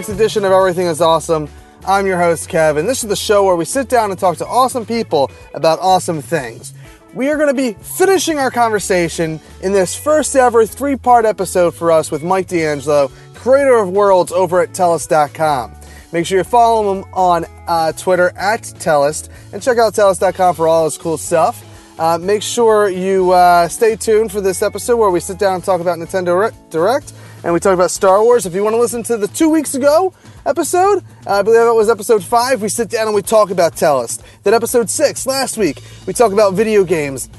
week's edition of Everything is Awesome. I'm your host, Kevin. This is the show where we sit down and talk to awesome people about awesome things. We are going to be finishing our conversation in this first ever three part episode for us with Mike D'Angelo, creator of Worlds over at Tellus.com. Make sure you follow him on uh, Twitter at Tellus and check out Tellus.com for all his cool stuff. Uh, make sure you uh, stay tuned for this episode where we sit down and talk about Nintendo Direct and we talk about Star Wars. If you want to listen to the two weeks ago episode, I believe that was episode five, we sit down and we talk about Tellus. Then episode six, last week, we talk about video games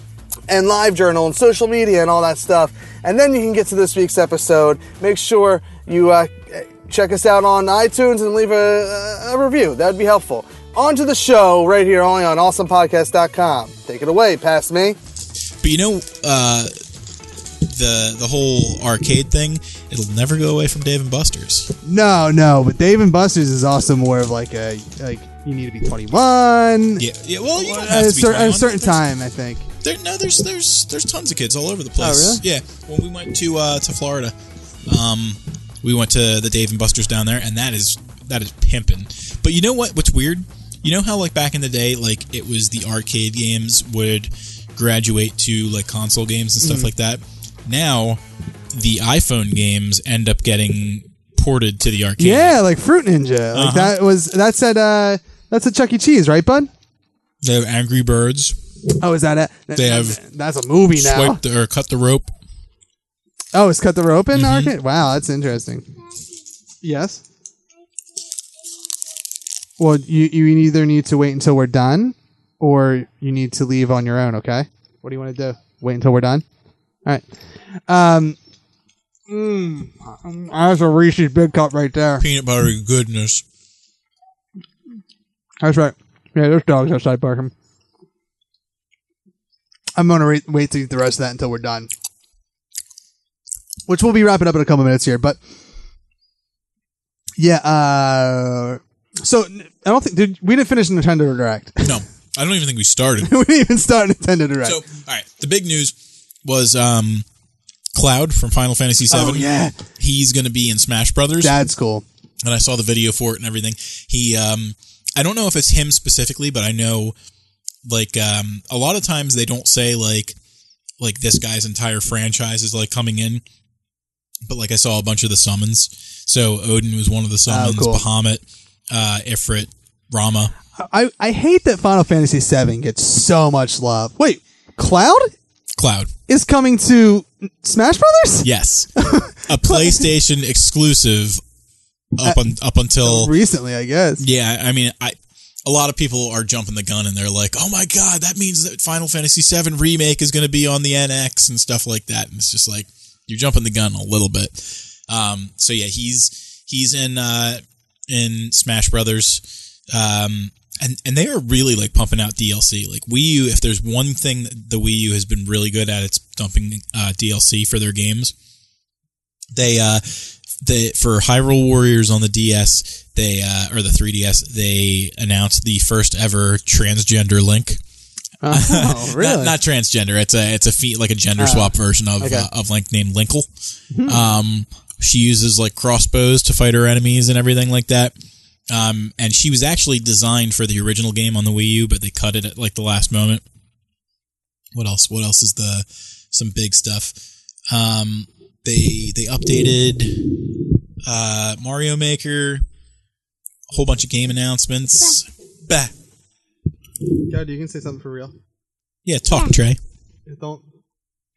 and live journal and social media and all that stuff. And then you can get to this week's episode. Make sure you uh, check us out on iTunes and leave a, a review. That would be helpful. On to the show right here only on awesomepodcast.com. Take it away, past me. But you know, uh, the the whole arcade thing, it'll never go away from Dave and Buster's. No, no, but Dave and Buster's is also more of like a like you need to be 21. Yeah, yeah. Well, you don't At have a, to be cer- at a certain time, I think. There, no, there's there's there's tons of kids all over the place. Oh, really? Yeah. When we went to uh, to Florida, um, we went to the Dave and Buster's down there, and that is that is pimping. But you know what? What's weird? You know how like back in the day, like it was the arcade games would graduate to like console games and stuff Mhm. like that. Now, the iPhone games end up getting ported to the arcade. Yeah, like Fruit Ninja. Like Uh-huh. that was that's at uh that's at Chuck E. Cheese, right, bud? They have Angry Birds. Oh, is that it? They have that's a movie now. Swipe the, or cut the rope. Oh, it's cut the rope in Mhm. arcade. Wow, that's interesting. Yes. Well, you you either need to wait until we're done, or you need to leave on your own. Okay. What do you want to do? Wait until we're done. All right. Um. Mm, that's a Reese's Big Cup right there. Peanut buttery goodness. That's right. Yeah, there's dogs outside barking. I'm gonna wait, wait to eat the rest of that until we're done, which we'll be wrapping up in a couple minutes here. But yeah, uh, so I don't think did, we didn't finish Nintendo Direct. No, I don't even think we started. we didn't even start Nintendo Direct. So, all right, the big news was um, Cloud from Final Fantasy VII. Oh, yeah. he's going to be in Smash Brothers. That's cool. And I saw the video for it and everything. He, um, I don't know if it's him specifically, but I know, like, um, a lot of times they don't say like, like this guy's entire franchise is like coming in, but like I saw a bunch of the summons. So Odin was one of the summons. Oh, cool. Bahamut, uh, Ifrit, Ramuh. I I hate that Final Fantasy VII gets so much love. Wait, Cloud Cloud. is coming to Smash Brothers? Yes, a PlayStation exclusive up un, up until recently, I guess. Yeah, I mean, I a lot of people are jumping the gun and they're like, "Oh my god, that means that Final Fantasy VII remake is going to be on the NX and stuff like that." And it's just like you're jumping the gun a little bit. Um, so yeah, he's he's in uh, in Smash Brothers. Um, and, and they are really like pumping out DLC. Like Wii U, if there's one thing that the Wii U has been really good at, it's dumping uh, DLC for their games. They uh, they for Hyrule Warriors on the DS, they uh, or the 3DS, they announced the first ever transgender Link. Oh, really? not, not transgender. It's a it's a fe- like a gender Oh, swap version of okay. uh, of Link named Linkle. Um, she uses like crossbows to fight her enemies and everything like that. Um, and she was actually designed for the original game on the Wii U, but they cut it at like the last moment. What else? What else is the some big stuff? Um, they they updated uh, Mario Maker, a whole bunch of game announcements. Bah. God, you can say something for real. Yeah, talk Trey. Don't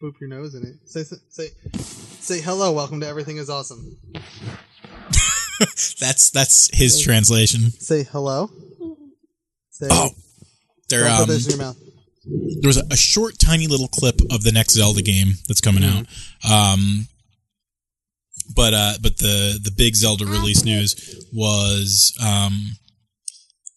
boop your nose in it. Say say say hello. Welcome to Everything Is Awesome. That's that's his translation. Say hello. Say, Oh, There, um, in your mouth. there was a, a short, tiny little clip of the next Zelda game that's coming out. Um, but uh, but the the big Zelda release news was um,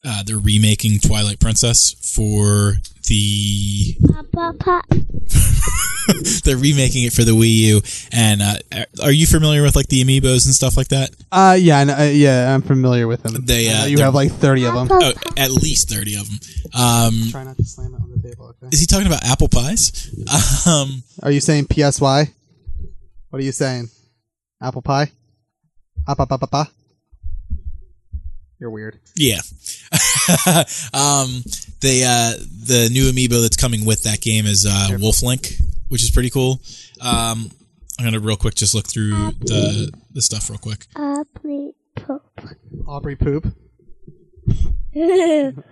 uh, they're remaking Twilight Princess for the they're remaking it for the Wii U. And uh, are you familiar with like the amiibos and stuff like that? Uh, yeah, know- uh, yeah, I'm familiar with them. They, uh, you have like thirty of them. Oh, at least thirty of them. Um, Try not to slam it on the table. Okay. is he talking about apple pies? Um, Are you saying PSY? What are you saying? Apple pie? Pa pa. You're weird. Yeah. um, the uh, the new amiibo that's coming with that game is uh, Wolf Link, which is pretty cool. Um, I'm gonna real quick just look through the the stuff real quick. Aubrey poop. Aubrey poop.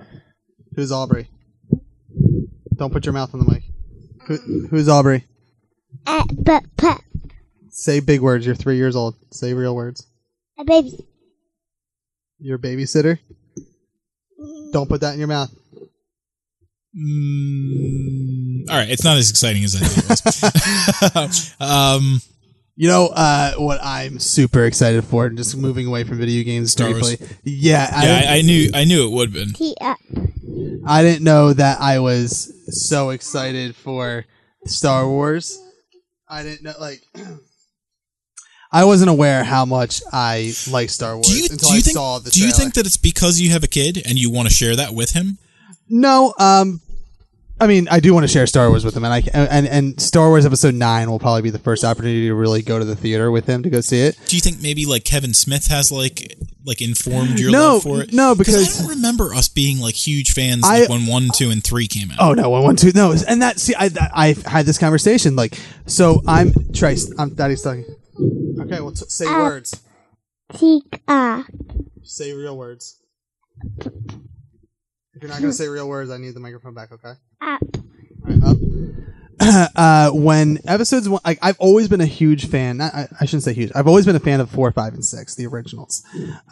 Who's Aubrey? Don't put your mouth on the mic. Who, who's Aubrey? uh, but but Say big words. You're three years old. Say real words. a baby. You're a babysitter. Don't put that in your mouth. Mm, all right, it's not as exciting as I thought it was. um, You know uh, what I'm super excited for? Just moving away from video games Star Wars. briefly. Yeah, I, yeah, I, I knew I knew it would have been. He. I didn't know that I was so excited for Star Wars. I didn't know like. I wasn't aware how much I like Star Wars Do you, until do you I think? saw the do you think that it's because you have a kid and you want to share that with him? No, um, I mean, I do want to share Star Wars with him, and I and and Star Wars Episode Nine will probably be the first opportunity to really go to the theater with him to go see it. Do you think maybe like Kevin Smith has like like informed your No, love for it? no, because I don't remember us being like huge fans I- like when one, two, and three came out. Oh no, one, one, two, no, and that see, I I've had this conversation like, so I'm Trace, I'm Daddy's talking. Okay, well, t- say Uh, words. Tika. Say real words. If you're not gonna say real words, I need the microphone back. Okay. Up. Alright, up. uh, when episodes one, like I've always been a huge fan. Not, I, I shouldn't say huge. I've always been a fan of four, five, and six, the originals.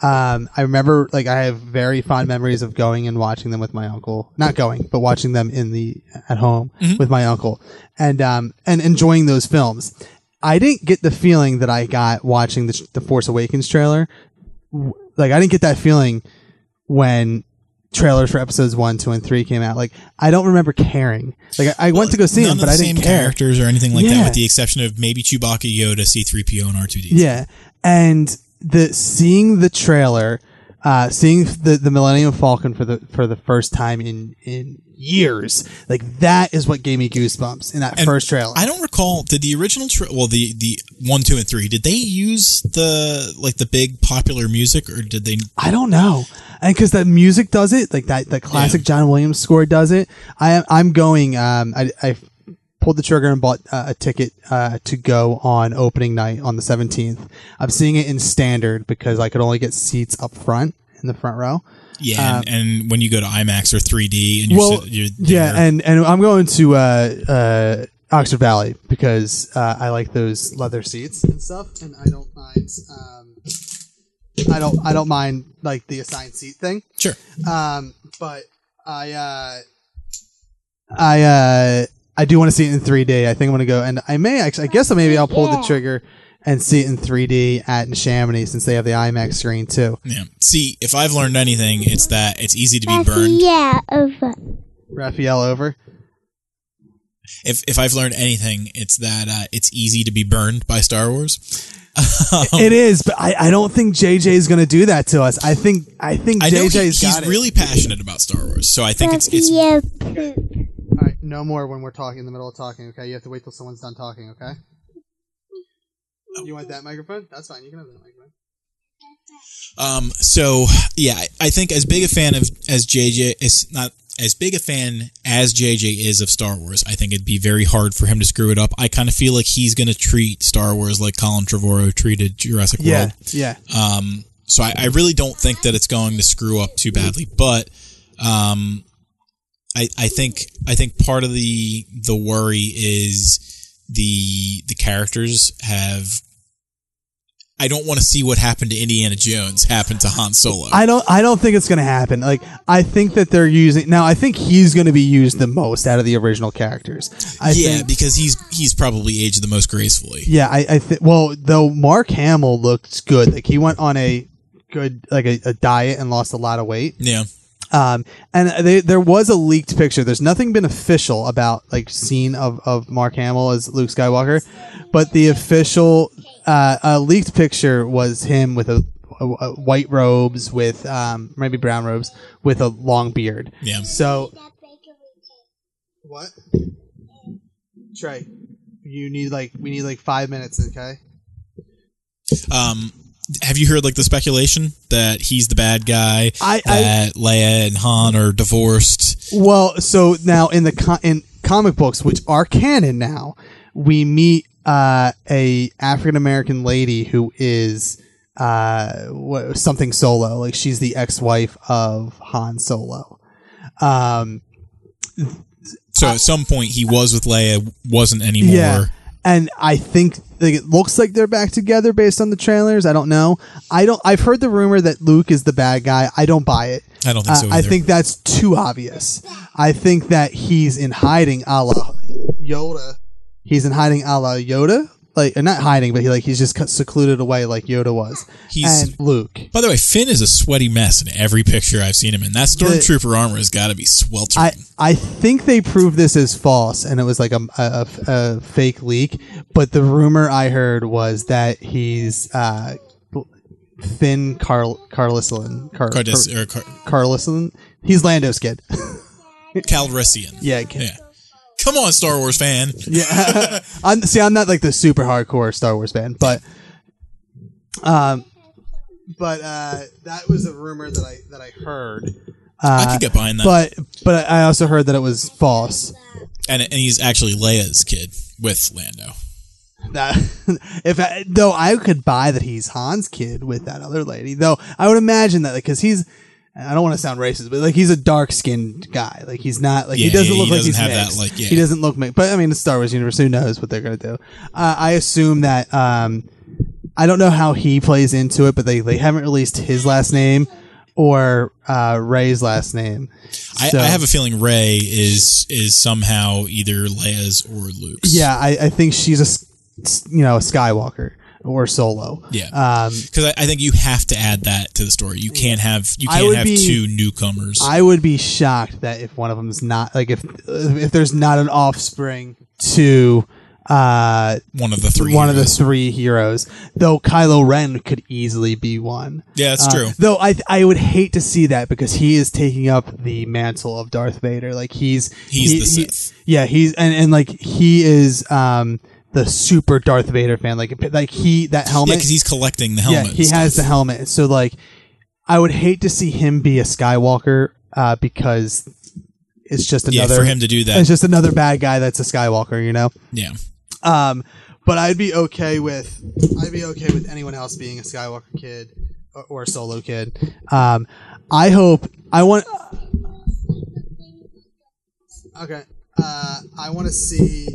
Um, I remember, like, I have very fond memories of going and watching them with my uncle. Not going, but watching them in the at home with my uncle, and um, and enjoying those films. I didn't get the feeling that I got watching the, the Force Awakens trailer. Like, I didn't get that feeling when trailers for episodes one, two, and three came out. Like, I don't remember caring. Like, I, I went to go see them, but the I didn't same care. characters or anything like Yeah. that, with the exception of maybe Chewbacca, Yoda, C-3PO, and R2D2. Yeah, and the seeing the trailer, uh, seeing the the Millennium Falcon for the for the first time in in years, like that is what gave me goosebumps in that And first trailer. I don't recall. Did the original, tra- well, the the one, two, and three, did they use the like the big popular music, or did they? I don't know, and because the music does it, like that, the classic John Williams score does it. I am, I'm going. Um, I, I pulled the trigger and bought uh, a ticket uh, to go on opening night on the 17th. I'm seeing it in standard because I could only get seats up front in the front row. Yeah, and, and when you go to IMAX or 3D, and you're, Uh, well, sit- you're yeah, and and I'm going to uh, uh, Oxford Valley because uh, I like those leather seats and stuff, and I don't mind. Um, I don't I don't mind like the assigned seat thing. sure. Um, but I uh, I uh, I do want to see it in 3D. I think I'm gonna go, and I may actually. I guess maybe I'll pull the trigger and see it in 3D at Neshaminy since they have the IMAX screen too. Yeah. See, if I've learned anything, it's that it's easy to be burned. Yeah, over. Raphael over. If if I've learned anything, it's that uh, it's easy to be burned by Star Wars. it is, but I, I don't think JJ is going to do that to us. I think I think I know he- JJ's he's it. really passionate about Star Wars, so I think it's it's Yeah, All right, no more when we're talking in the middle of talking. Okay, you have to wait till someone's done talking. Okay. You want that microphone? That's fine. You can have that microphone. Um, so yeah, I- I think as big a fan of as JJ is not as big a fan as JJ is of Star Wars, I think it'd be very hard for him to screw it up. I kind of feel like he's going to treat Star Wars like Colin Trevorrow treated Jurassic Yeah, World. yeah. Um, so I, I really don't think that it's going to screw up too badly, but um, I I think I think part of the the worry is the the characters have. I don't want to see what happened to Indiana Jones happen to Han Solo. I don't. I don't think it's going to happen. Like I think that they're using now. I think he's going to be used the most out of the original characters. I yeah, think, because he's he's probably aged the most gracefully. yeah. I, I think. Well, though Mark Hamill looked good. Like he went on a good like a, a diet and lost a lot of weight. Yeah. Um, and they, there was a leaked picture. There's nothing been official about like scene of, of Mark Hamill as Luke Skywalker, but the official uh, uh, leaked picture was him with a, a- a white robes with um, maybe brown robes with a long beard. Yeah. So what? Trey, you need like we need like five minutes. Okay. Um, have you heard like the speculation that he's the bad guy? I- I- that Leia and Han are divorced. Well, so now in the co- in comic books, which are canon now, we meet uh, a African American lady who is uh, something Solo. Like she's the ex wife of Han Solo. Um, So at some point he was with Leia, wasn't anymore. yeah, and I think it looks like they're back together based on the trailers. I don't know. I don't. I've heard the rumor that Luke is the bad guy. I don't buy it. I don't think so Uh, I think that's too obvious. I think that he's in hiding, a la Yoda. He's in hiding, a la Yoda. Like, not hiding, but he like he's just secluded away like Yoda was. He's- and Luke. By the way, Finn is a sweaty mess in every picture I've seen him in. That stormtrooper armor has got to be sweltering. I I think they proved this is false, and it was like a, a, a fake leak. But the rumor I heard was that he's uh, Finn Carl Carlislen. Car, Cardis, Car, Car- Carlislen. He's Lando's kid. Calrissian. yeah, Yeah. Come on, Star Wars fan. Yeah. I'm see I'm not like the super hardcore Star Wars fan, but um but uh that was a rumor that I that I heard. I Uh, could get behind that. but but I also heard that it was false. and and he's actually Leia's kid with Lando. That if I, though I could buy that he's Han's kid with that other lady, though I would imagine that because he's I don't want to sound racist, but like he's a dark skinned guy. Like he's not like he doesn't he look like doesn't he's have that, like, yeah. He doesn't look mixed. But I mean, the Star Wars universe, who knows what they're gonna do? Uh, I assume that um, I don't know how he plays into it, but they they haven't released his last name or uh, Rey's last name. I, So- I have a feeling Rey is is somehow either Leia's or Luke's. yeah, I, I think she's a you know a Skywalker or Solo. Yeah. Um, because I, I think you have to add that to the story. You can't have you can't have be- two newcomers. I would be shocked that if one of them is not like if if there's not an offspring to uh one of the three. one of the heroes. three heroes. Though Kylo Ren could easily be one. Yeah, that's Uh, true. Though I I would hate to see that because he is taking up the mantle of Darth Vader. Like he's He's he- the he- Sith. yeah, he's and, and like he is um the super Darth Vader fan. Like like he that Yeah, helmet. because he's collecting the helmets. yeah, helmet. he has the helmet. So like, I would hate to see him be a Skywalker uh, because it's just Yeah, another for him to do that. It's just another bad guy that's a Skywalker, you know. Yeah, Um, but I'd be okay with I'd be okay with anyone else being a Skywalker kid or, or a Solo kid. Um, I hope I want. Okay, uh, I want to see.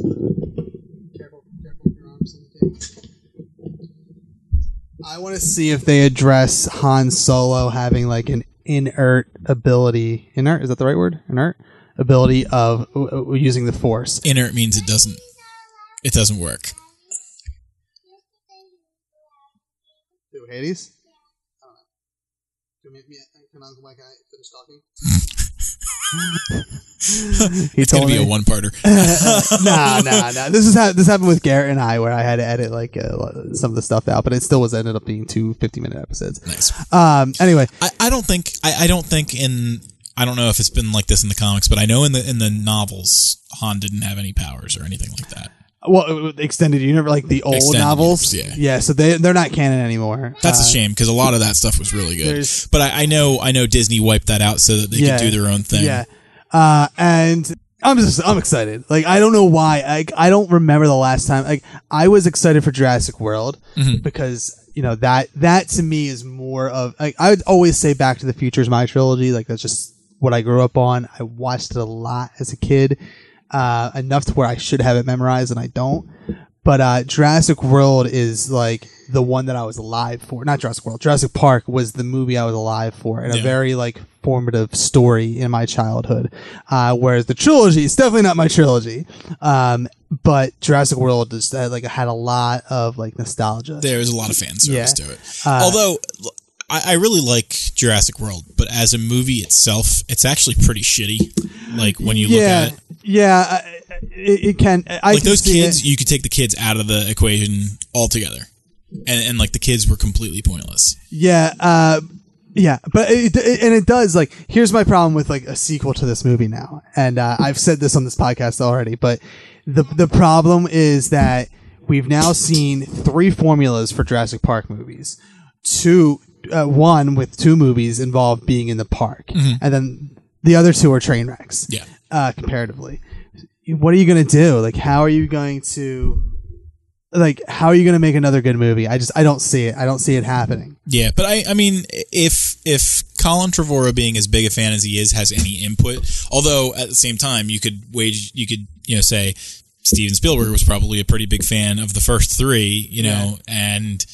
Careful, careful, careful your arms on the table. I want to see if they address Han Solo having like an inert ability. Inert is that the right word? Inert ability of uh, uh, using the Force. inert means it doesn't it doesn't work. Hades? It's gonna told be a one-parter. nah, nah, nah. This is how this happened with Garrett and I, where I had to edit like uh, some of the stuff out, but it still was ended up being two 50 minute episodes. nice. Um. Anyway, I, I don't think I, I don't think in I don't know if it's been like this in the comics, but I know in the in the novels Han didn't have any powers or anything like that. Well, uh, extended universe, like the old Extended novels, universe, yeah. yeah. So they they're not canon anymore. That's Uh, a shame because a lot of that stuff was really good. But I, I know I know Disney wiped that out so that they Yeah. could do their own thing. Yeah. Uh, and I'm just I'm excited. Like I don't know why. I I don't remember the last time. Like I was excited for Jurassic World Mm-hmm. because you know that that to me is more of like I would always say Back to the Future is my trilogy. Like that's just what I grew up on. I watched it a lot as a kid, uh, enough to where I should have it memorized and I don't. But uh, Jurassic World is like the one that I was alive for. Not Jurassic World. Jurassic Park was the movie I was alive for, and a very like formative story in my childhood. Uh, whereas the trilogy is definitely not my trilogy. Um, but Jurassic World just uh, like had a lot of like nostalgia. There is a lot of fan service Yeah. to it. Uh, Although I, I really like Jurassic World, but as a movie itself, it's actually pretty shitty. Like when you look at it, yeah, it, it can. I like can those kids, it. you could take the kids out of the equation altogether, and and like the kids were completely pointless. Yeah, uh, yeah, but it, it, and it does like. Here's my problem with like a sequel to this movie now, and uh, I've said this on this podcast already, but the the problem is that we've now seen three formulas for Jurassic Park movies. Two, uh, one with two movies involved being in the park, and then the other two are train wrecks. Yeah. Uh, comparatively. What are you going to do? Like, how are you going to, like, how are you going to make another good movie? I just, I don't see it. I don't see it happening. Yeah, but I, I mean, if if Colin Trevorrow being as big a fan as he is has any input, although at the same time you could wage, you could you know say Steven Spielberg was probably a pretty big fan of the first three, you know, and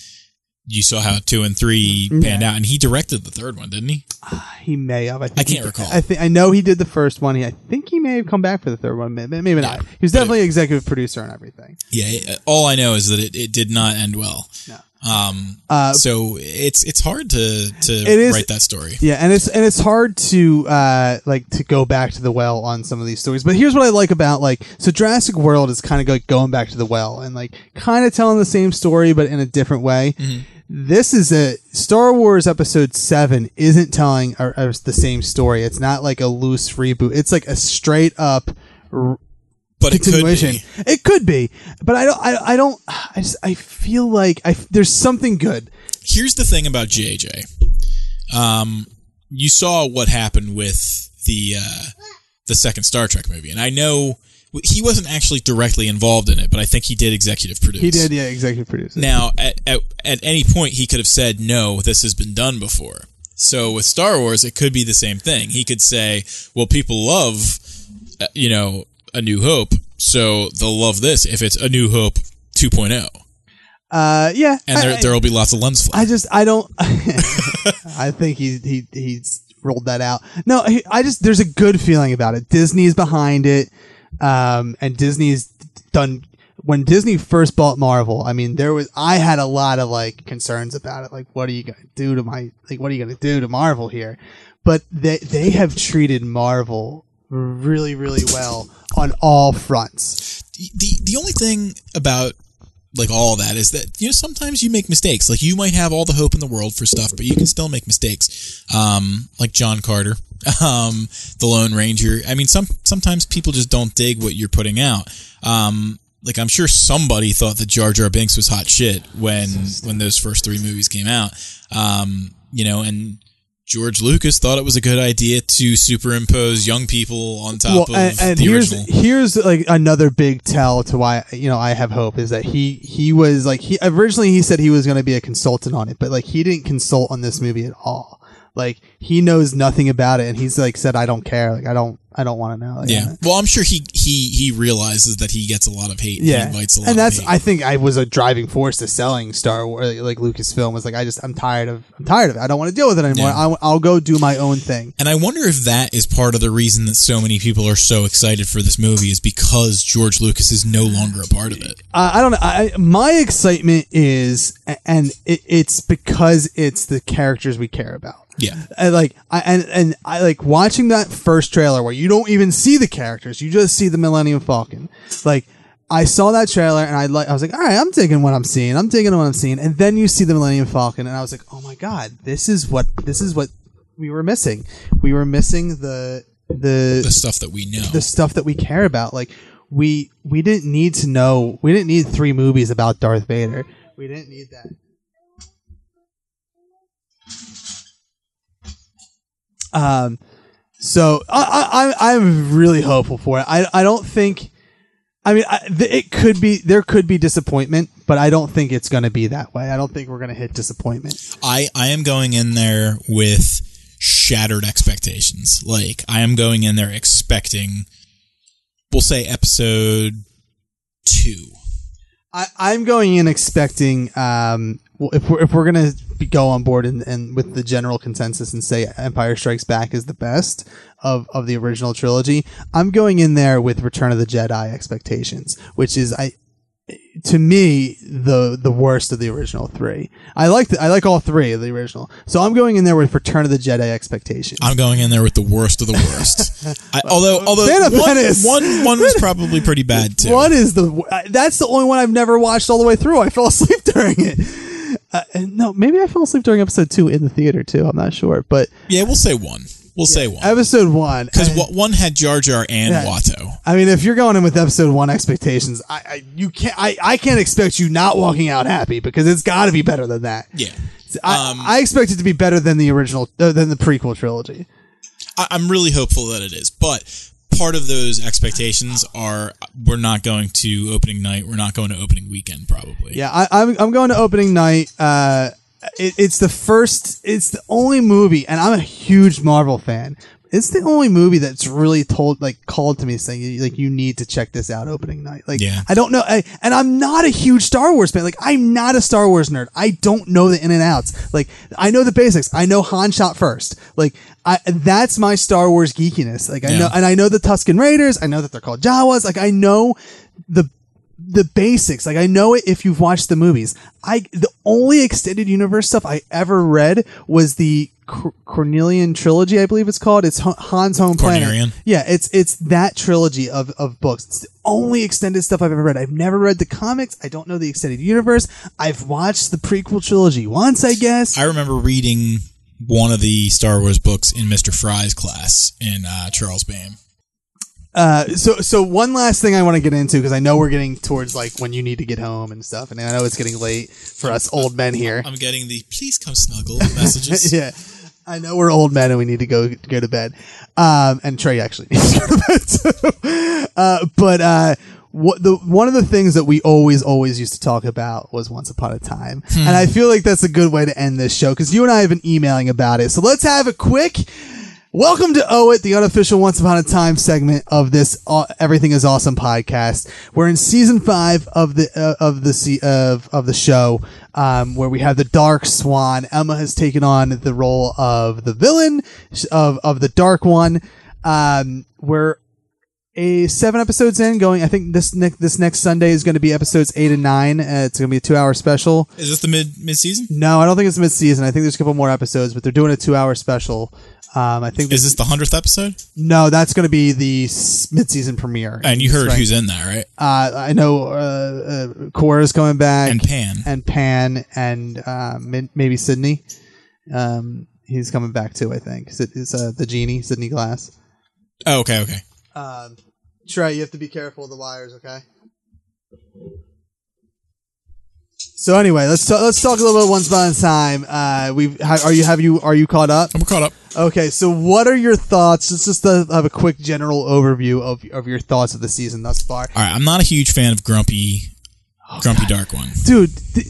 you saw how two and three panned out, and he directed the third one, didn't he? Uh, he may have. I, think I can't he- recall. I think I know he did the first one. He, I think he may have come back for the third one. Maybe, maybe not. He was definitely executive producer and everything. Yeah. All I know is that it, it did not end well. No. Um. Uh, so it's it's hard to to is- write that story. Yeah, and it's and it's hard to uh like to go back to the well on some of these stories. But here's what I like about like so Jurassic World is kind of like going back to the well and like kind of telling the same story but in a different way. This is a Star Wars Episode Seven isn't telling uh, the same story. It's not like a loose reboot. It's like a straight up But it could be. It could be, but I don't. I, I don't. I just. I feel like I. There's something good. here's the thing about JJ. Um, you saw what happened with the uh, the second Star Trek movie, and I know he wasn't actually directly involved in it, but I think he did executive produce. He did, yeah, executive produce. Now, at, at at any point, he could have said, "No, this has been done before." So with Star Wars, it could be the same thing. He could say, "Well, people love, uh, you know, A New Hope, so they'll love this if it's A New Hope 2.0. Uh, yeah, And there, there will be lots of lens flare. I just I don't. I think he he he's rolled that out. No, I just there's a good feeling about it. Disney's behind it, um, and Disney's done. When Disney first bought Marvel, I mean, there was I had a lot of like concerns about it. Like, what are you gonna do to my like? What are you gonna do to Marvel here? But they they have treated Marvel really really well on all fronts. the the only thing about like all that is that you know sometimes you make mistakes. Like you might have all the hope in the world for stuff but you can still make mistakes. Um like john carter um the lone ranger. I mean some sometimes people just don't dig what you're putting out. Um like i'm sure somebody thought that jar jar binks was hot shit when when those first three movies came out. Um you know and George Lucas thought it was a good idea to superimpose young people on top of and, and the here's original. here's like another big tell to why you know I have hope is that he he was like he originally he said he was going to be a consultant on it, but like he didn't consult on this movie at all. Like he knows nothing about it, and he's like said, "I don't care. Like I don't I don't want to know." Like, Yeah. Well, I'm sure he he he realizes that he gets a lot of hate. and Yeah, He invites a lot and that's. I think I was a driving force to selling Star Wars, like Lucasfilm was like I just I'm tired of I'm tired of it. I don't want to deal with it anymore. Yeah. I, I'll go do my own thing. and I wonder if that is part of the reason that so many people are so excited for this movie is because George Lucas is no longer a part of it. Uh, I don't know. I, my excitement is, and it, it's because it's the characters we care about. Yeah. And like I and and I like watching that first trailer where you don't even see the characters, you just see the Millennium Falcon. Like I saw that trailer and I like I was like, all right, I'm digging what I'm seeing. I'm digging what I'm seeing. And then you see the Millennium Falcon, and I was like, oh my god, this is what this is what we were missing. We were missing the the The stuff that we know. the stuff that we care about. Like we we didn't need to know. We didn't need three movies about Darth Vader. We didn't need that. Um, so I, I I'm really hopeful for it. I I don't think. I mean, I, it could be there could be disappointment, but I don't think it's going to be that way. I don't think we're going to hit disappointment. I I am going in there with shattered expectations. Like I am going in there expecting we'll say episode 2. I, I'm going in expecting um, well, if we're if we're gonna be, go on board and, and with the general consensus and say Empire Strikes Back is the best of of the original trilogy, I'm going in there with Return of the Jedi expectations, which is I to me the the worst of the original three. I like the, I like all three of the original, so I'm going in there with Return of the Jedi expectations. I'm going in there with the worst of the worst. I, although although one, one one was probably pretty bad too. One is the that's the only one I've never watched all the way through. I fell asleep during it. Uh, no, maybe I fell asleep during episode two in the theater too. I'm not sure, but Yeah, we'll say one. We'll We'll say one Episode one. because one had Jar Jar and Yeah. Watto. I mean, if you're going in with episode one expectations, I, I you can't. I, I can't expect you not walking out happy because it's got to be better than that. Yeah. I, Um, I expect it to be better than the original, uh, than the prequel trilogy. I, I'm really hopeful that it is, but part of those expectations are we're not going to opening night. We're not going to opening weekend, probably. Yeah, I, I'm I'm going to opening night. Uh, it, it's the first. It's the only movie, and I'm a huge Marvel fan. It's the only movie that's really told, like, called to me saying, like, you need to check this out opening night. Like, Yeah. I don't know, I, and I'm not a huge Star Wars fan. Like, I'm not a Star Wars nerd. I don't know the in and outs. Like, I know the basics. I know Han shot first. Like, I that's my Star Wars geekiness. Like, I Yeah. know, and I know the Tusken Raiders. I know that they're called Jawas. Like, I know the the basics. Like I know it if you've watched the movies. I the only extended universe stuff I ever read was the Cor- Cornelian trilogy, I believe it's called. It's Han's home planet. Cornelian. Yeah, it's it's that trilogy of of books. It's the only extended stuff I've ever read. I've never read the comics. I don't know the extended universe. I've watched the prequel trilogy once, I guess. I remember reading one of the Star Wars books in Mr. Fry's class in uh, Charles Boehm. Uh, so so one last thing I want to get into because I know we're getting towards like when you need to get home and stuff, and I know it's getting late for us old men here. I'm getting the please come snuggle messages. yeah. I know we're old men and we need to go go to bed. Um, and Trey actually needs to go to bed too. Uh, but uh, what the one of the things that we always always used to talk about was Once Upon a Time, and I feel like that's a good way to end this show because you and I have been emailing about it. So let's have a quick. Welcome to Owe It, the unofficial Once Upon a Time segment of this uh, Everything Is Awesome podcast. We're in season five of the uh, of the se- of of the show, um, where we have the Dark Swan. Emma has taken on the role of the villain of of the Dark One. Um, we're a seven episodes in, going. I think this next this next Sunday is going to be episodes eight and nine. Uh, it's going to be a two hour special. Is this the mid mid season? No, I don't think it's mid season. I think there's a couple more episodes, but they're doing a two hour special. Um, I think Is this the hundredth episode? no, that's going to be the mid-season premiere. And you heard Right. who's in that, right? Uh, I know uh, uh, Cora's coming back, And Pan. and Pan, and uh, maybe Sidney. Um, he's coming back too. I think is uh, the genie, Sidney Glass. Oh, okay, okay. Um, Trey, you have to be careful of the wires, okay? So anyway, let's talk, let's talk a little bit once upon a time. Uh, we've ha- are you have you are you caught up? I'm caught up. Okay, so what are your thoughts? Let's just uh, have a quick general overview of, of your thoughts of the season thus far. All right, I'm not a huge fan of Grumpy, Grumpy Dark One. Dude, the,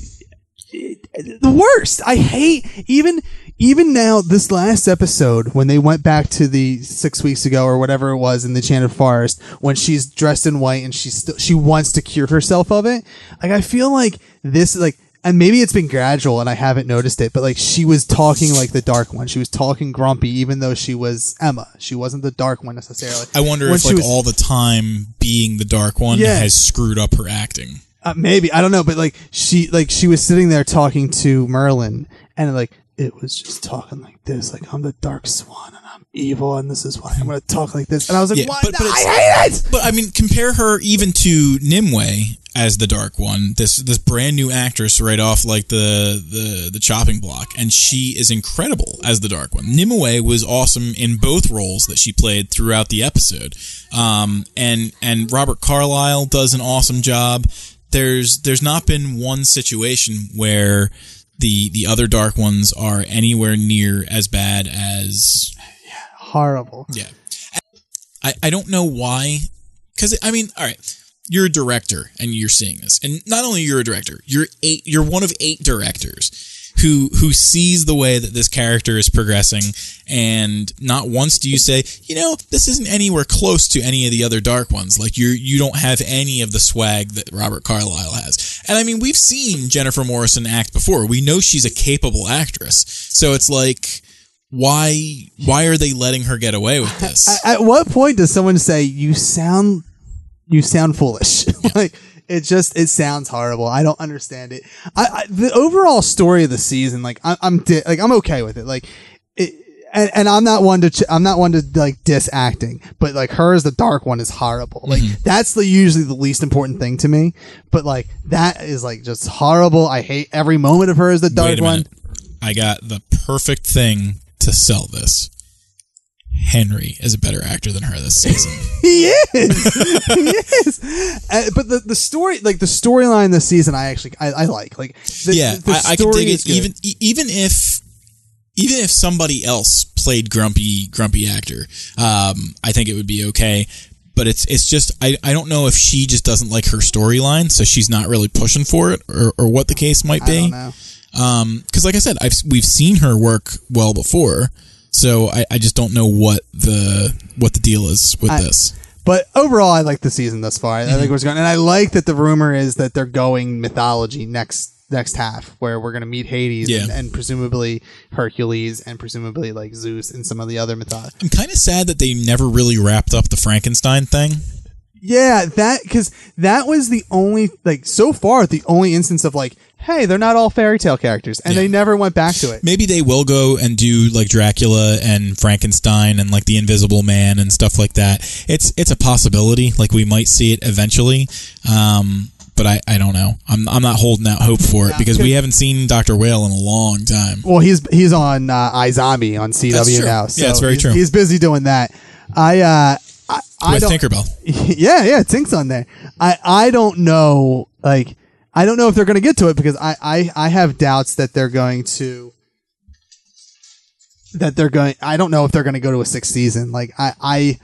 the worst. I hate even even now this last episode when they went back to the 6 weeks ago or whatever it was in the Enchanted Forest when she's dressed in white and she still she wants to cure herself of it. Like I feel like this like and maybe it's been gradual and I haven't noticed it, but like she was talking like the dark one. She was talking grumpy even though she was Emma. She wasn't the dark one necessarily. I wonder When if like was- all the time being the Dark One Yeah. has screwed up her acting. Uh, maybe I don't know, but like she like she was sitting there talking to Merlin, and like it was just talking like this, like I'm the Dark Swan and I'm evil, and this is why I'm going to talk like this. And I was like, Yeah, what? but- but I hate it. But I mean, compare her even to Nimue as the Dark One. This this brand new actress right off like the the the chopping block, and she is incredible as the Dark One. Nimue was awesome in both roles that she played throughout the episode. Um, and and Robert Carlyle does an awesome job. There's there's not been one situation where the the other Dark Ones are anywhere near as bad as Horrible. yeah. I, I don't know why. Because, I mean, all right. You're a director and you're seeing this. And not only you're a director, you're eight, you're one of eight directors who, who sees the way that this character is progressing. And not once do you say, you know, this isn't anywhere close to any of the other dark ones. Like you you don't have any of the swag that Robert Carlyle has. And I mean, we've seen Jennifer Morrison act before. We know she's a capable actress. So it's like, why why are they letting her get away with this? At what point does someone say you sound you sound foolish? like it just it sounds horrible. I don't understand it. I, I the overall story of the season, like I, I'm di- like I'm okay with it. Like it. And, and I'm not one to ch- I'm not one to like diss acting, but like her as the dark one is horrible. Like Mm-hmm. that's the usually the least important thing to me. But like that is like just horrible. I hate every moment of her as the dark one. I got the perfect thing to sell this. Henry is a better actor than her this season. he is. he is. Uh, but the the story, like the storyline this season, I actually I, I like. Like, the, yeah, the I, I can dig it. good. Even even if even if somebody else played grumpy grumpy actor, um, I think it would be okay. But it's it's just I, I don't know if she just doesn't like her storyline, so she's not really pushing for it, or, or what the case might be. don't. Um, because like I said, I've we've seen her work well before, so I, I just don't know what the what the deal is with I- this. But overall, I like the season thus far. I Mm-hmm. think what's going, and I like that the rumor is that they're going mythology next next half, where we're going to meet Hades Yeah. and, and presumably Hercules and presumably like Zeus and some of the other mythology. I'm kind of sad that they never really wrapped up the Frankenstein thing. Yeah, that because that was the only like so far the only instance of like, hey, they're not all fairy tale characters, and Yeah. they never went back to it. Maybe they will go and do like Dracula and Frankenstein and like the Invisible Man and stuff like that. It's it's a possibility. Like we might see it eventually. Um, but I, I don't know. I'm I'm not holding out hope for it because we haven't seen Doctor Whale in a long time. Well, he's he's on uh, iZombie on CW That's true. now. Yeah, it's very he's, true. He's busy doing that. I uh, I, I With. Tinkerbell. yeah, yeah, Tink's on there. I I don't know. Like, I don't know if they're going to get to it because I I I have doubts that they're going to. That they're going. I don't know if they're going to go to a sixth season. Like I I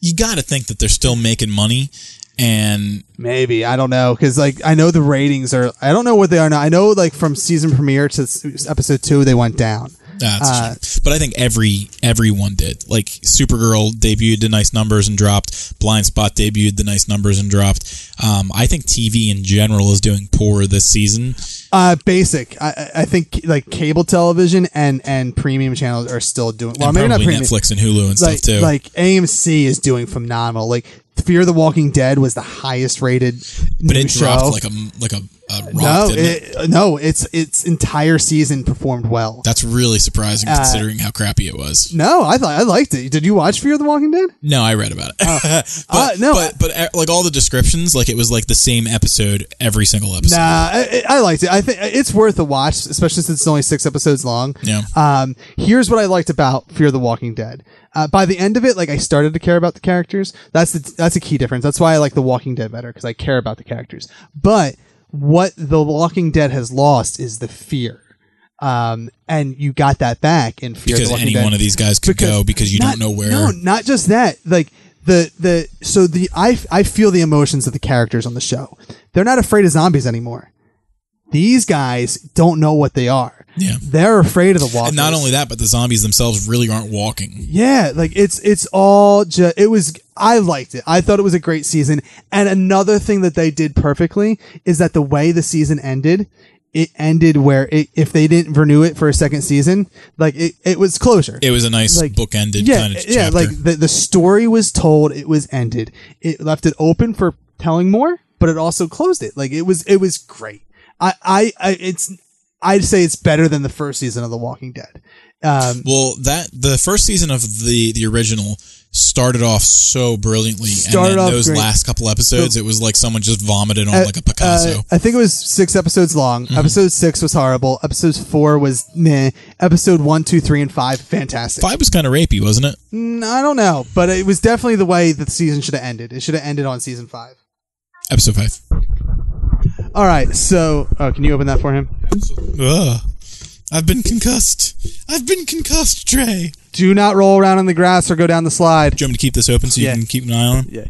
You got to think that they're still making money, and maybe I don't know because like I know the ratings are. I don't know what they are now. I know like from season premiere to episode two they went down. That's Uh, true. But I think every everyone did. Like Supergirl debuted the nice numbers and dropped. Blindspot debuted the nice numbers and dropped. Um, I think TV in general is doing poor this season. Uh, basic. I, I think like cable television and and premium channels are still doing well. and maybe not premium. Netflix and Hulu and like stuff too. like AMC is doing phenomenal. Like Fear the Walking Dead was the highest rated but it show. dropped like a like a, a rock. no, it? it, no, its its entire season performed well. That's really surprising Uh, considering how crappy it was. no, I thought I liked it. Did you watch Fear the Walking Dead? No, I read about it. but, Uh, no, but but uh, like all the descriptions, like it was like the same episode every single episode. Nah, I, I liked it. I think it's worth a watch, especially since it's only six episodes long. Yeah. Um, here's what I liked about Fear the Walking Dead. Uh, by the end of it, like I started to care about the characters. That's the, that's a key difference. That's why I like The Walking Dead better because I care about the characters. But what The Walking Dead has lost is the fear. Um, and you got that back in Fear because the any Dead one of these guys could because go because you not- don't know where. No, not just that. Like the the so the I I feel the emotions of the characters on the show. They're not afraid of zombies anymore. These guys don't know what they are. Yeah. They're afraid of the walkers. And not only that, but the zombies themselves really aren't walking. Yeah, like it's it's all just it was I liked it. I thought it was a great season. And another thing that they did perfectly is that the way the season ended, it ended where it, if they didn't renew it for a second season, like it, it was closure. It was a nice Like, bookended yeah, kind of yeah, chapter. like the the story was told, it was ended. It left it open for telling more, but it also closed it. Like it was it was great. I I, I it's I'd say it's better than the first season of The Walking Dead. Um, well, that the first season of the the original started off so brilliantly, Started and then those great. last couple episodes, it was like someone just vomited on uh, like a Picasso. uh, I think it was six episodes long. Mm-hmm. Episode six was horrible. Episode four was meh. Episode one, two, three, and five fantastic. Five was kind of rapey, wasn't it? Mm, I don't know, but it was definitely the way that the season should have ended. It should have ended on season five. Episode five. All right, so oh, can you open that for him? Ugh. I've been concussed. I've been concussed, Trey. Do not roll around in the grass or go down the slide. Do you want me to keep this open so you Yeah. can keep an eye on him? Yeah.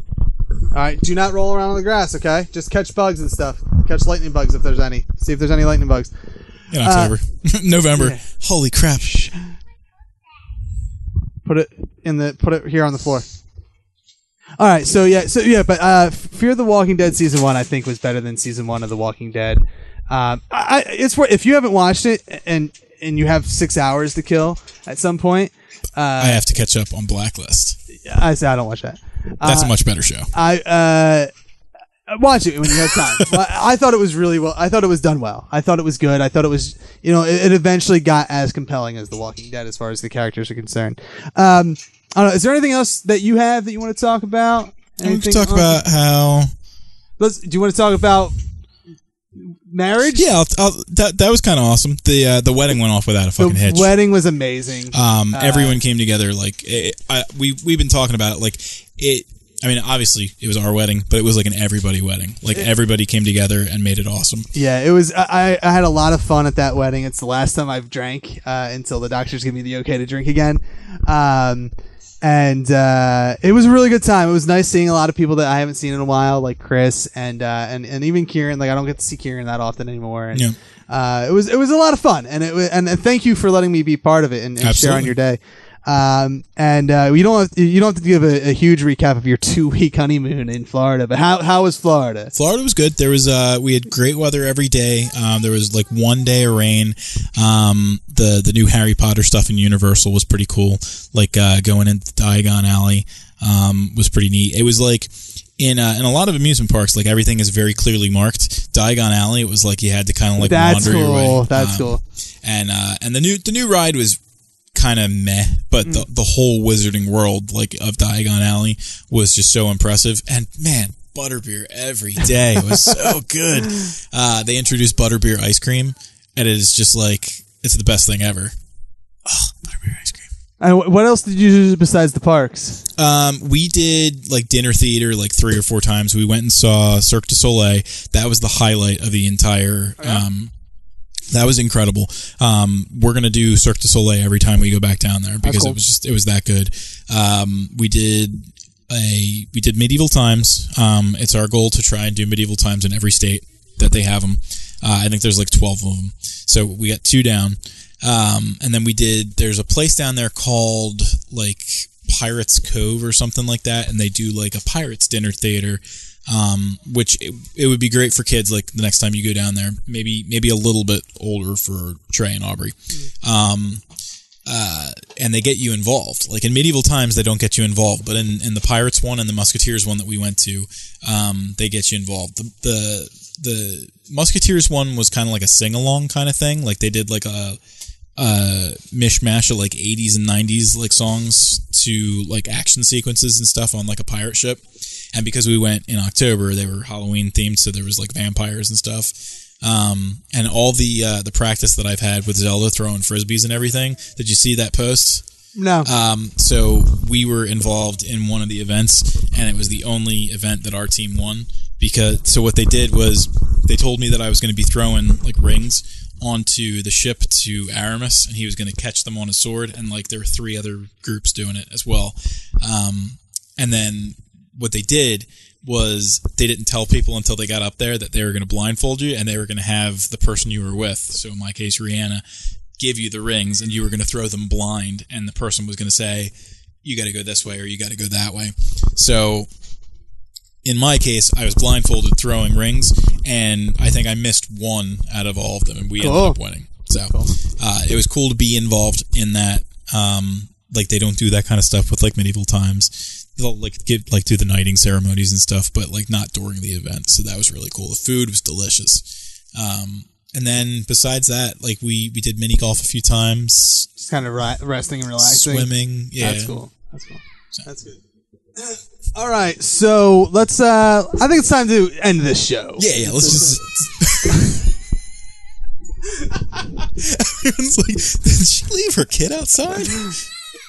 All right. Do not roll around on the grass. Okay. Just catch bugs and stuff. Catch lightning bugs if there's any. See if there's any lightning bugs. In October. November. Uh, yeah. Holy crap. Put it in the. Put it here on the floor. All right. So yeah. So yeah. But uh, Fear the Walking Dead season one, I think, was better than season one of The Walking Dead. Um, I, it's wor- if you haven't watched it and and you have six hours to kill at some point. Uh, I have to catch up on Blacklist. I say I don't watch that. That's Uh, a much better show. I uh watch it when you have time. I thought it was really well. I thought it was done well. I thought it was good. I thought it was you know it, it eventually got as compelling as The Walking Dead as far as the characters are concerned. Um, I don't know. Is there anything else that you have that you want to talk about? We Anything can talk on- about how Let's. Do you want to talk about marriage. Yeah, I'll, I'll, that that was kind of awesome. The uh, the wedding went off without a the fucking hitch. The wedding was amazing. Um, Uh, everyone came together. Like it, I, we we've been talking about it. Like it. I mean, obviously it was our wedding, but it was like an everybody wedding. Like everybody came together and made it awesome. Yeah, it was. I, I had a lot of fun at that wedding. It's the last time I've drank uh, until the doctors give me the okay to drink again. Um, and uh, it was a really good time. It was nice seeing a lot of people that I haven't seen in a while, like Chris and uh, and and even Kieran. Like I don't get to see Kieran that often anymore. And, Yeah. uh, it was it was a lot of fun, and it wa- and, and thank you for letting me be part of it and, and share on your day. Um, and uh, you don't have, you don't have to give a, a huge recap of your two week honeymoon in Florida, but how how was Florida? Florida was good. There was uh we had great weather every day. Um, there was like one day of rain. Um, the the new Harry Potter stuff in Universal was pretty cool. Like uh, going into Diagon Alley um, was pretty neat. It was like in uh, in a lot of amusement parks, like everything is very clearly marked. Diagon Alley, it was like you had to kind of like That's wander your cool. way. That's Um, cool. And uh, and the new the new ride was kind of meh, but Mm. the the whole Wizarding World like of Diagon Alley was just so impressive. And man, butterbeer every day was so good. Uh, they introduced butterbeer ice cream, and it is just like it's the best thing ever. Oh, butterbeer ice cream. And what else did you do besides the parks? Um, we did like dinner theater like three or four times. We went and saw Cirque du Soleil. That was the highlight of the entire. Um, that was incredible. Um, we're gonna do Cirque du Soleil every time we go back down there because cool. it was just it was that good. Um, we did a we did medieval times. Um, it's our goal to try and do medieval times in every state that they have them. Uh, I think there's like twelve of them. So we got two down. Um, and then we did. There's a place down there called like Pirates Cove or something like that, and they do like a pirates dinner theater. Um, which it, it would be great for kids. Like the next time you go down there, maybe maybe a little bit older for Trey and Aubrey. Um, uh, and they get you involved. Like in medieval times, they don't get you involved, but in, in the pirates one and the musketeers one that we went to, um, they get you involved. The the, the musketeers one was kind of like a sing along kind of thing. Like they did like a uh mishmash of like 80s and 90s like songs to like action sequences and stuff on like a pirate ship and because we went in october they were halloween themed so there was like vampires and stuff um and all the uh the practice that i've had with zelda throwing frisbees and everything did you see that post No. um, so we were involved in one of the events, and it was the only event that our team won. Because so what they did was they told me that I was going to be throwing like rings onto the ship to Aramis, and he was going to catch them on a sword, and like there were three other groups doing it as well. Um, and then what they did was they didn't tell people until they got up there that they were going to blindfold you, and they were going to have the person you were with. So in my case, Rihanna give you the rings and you were going to throw them blind and the person was going to say you got to go this way or you got to go that way so in my case i was blindfolded throwing rings and i think i missed one out of all of them and we Cool. ended up winning so uh, it was cool to be involved in that um, like they don't do that kind of stuff with like medieval times they'll like get like do the knighting ceremonies and stuff but like not during the event so that was really cool the food was delicious um, and then besides that, like we we did mini golf a few times, Just kind of ri- resting and relaxing. swimming. Yeah, That's cool. That's cool. That's good. All right, so let's. uh I think it's time to end this show. Yeah, yeah. Let's just. Everyone's like, did she leave her kid outside?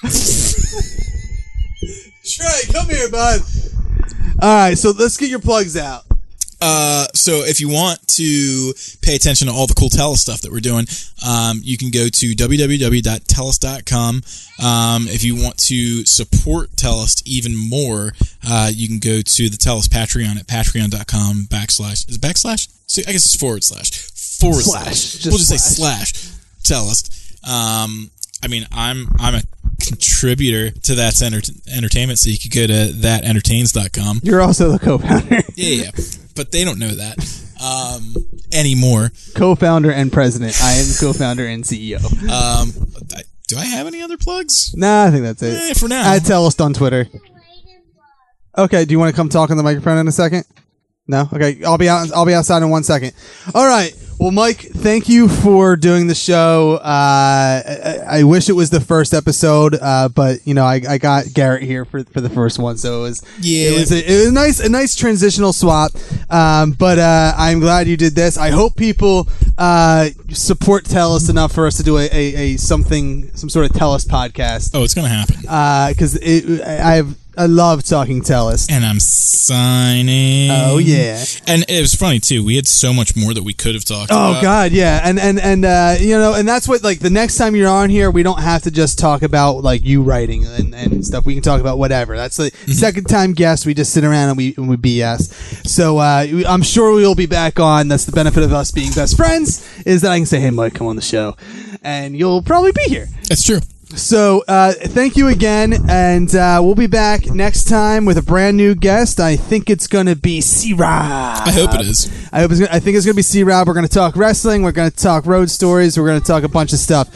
Trey, come here, bud. All right, so let's get your plugs out. Uh, so if you want to pay attention to all the cool Telus stuff that we're doing, um, you can go to www.telus.com. Um, if you want to support Telus even more, uh, you can go to the Telus Patreon at patreon.com backslash, is it backslash? So I guess it's forward slash. Forward Slash. slash. Just we'll just say slash. slash Telus. Um, I mean, I'm, I'm a contributor to That's Enter- Entertainment, so you could go to thatentertains.com. You're also the co-founder, Yeah, yeah. But they don't know that um, anymore. co-founder and president. I am co-founder and CEO. Um, do I have any other plugs? Nah, I think that's it. Eh, for now. I tell us on Twitter. Okay, do you want to come talk on the microphone in a second? No. Okay. I'll be out. I'll be outside in one second. All right. Well, Mike, thank you for doing the show. Uh, I, I wish it was the first episode, uh, but you know, I, I got Garrett here for, for the first one, so it was Yeah. it was a, it was a nice a nice transitional swap. Um, but uh, I'm glad you did this. I hope people uh, support Tellus enough for us to do a, a, a something some sort of Tellus podcast Oh, it's gonna happen. because it I love talking Tellus. and I'm signing. Oh yeah. And it was funny too. We had so much more that we could have talked Oh about. God, yeah, and and and uh, you know, and that's what like the next time you're on here, we don't have to just talk about like you writing and, and stuff. We can talk about whatever. That's the second time guest. We just sit around and we and we BS. So uh, I'm sure we will be back on. That's the benefit of us being best friends is that I can say, "Hey, Mike, come on the show," and you'll probably be here. That's true. So uh, thank you again, and uh, we'll be back next time with a brand new guest. I think it's gonna be C Rob. I hope it is. I hope it's gonna, I think it's gonna be C Rob. We're gonna talk wrestling. We're gonna talk road stories. We're gonna talk a bunch of stuff.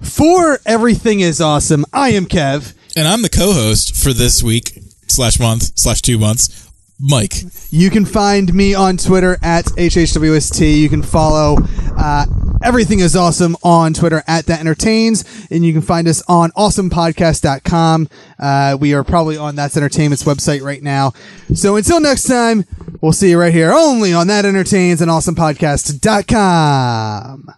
For everything is awesome. I am Kev. And I'm the co-host for this week slash month slash two months. Mike. You can find me on Twitter at HHWST. You can follow uh, Everything is Awesome on Twitter at That Entertains. And you can find us on awesomepodcast.com. Uh, we are probably on That's Entertainment's website right now. So until next time, we'll see you right here only on That Entertains and awesomepodcast.com.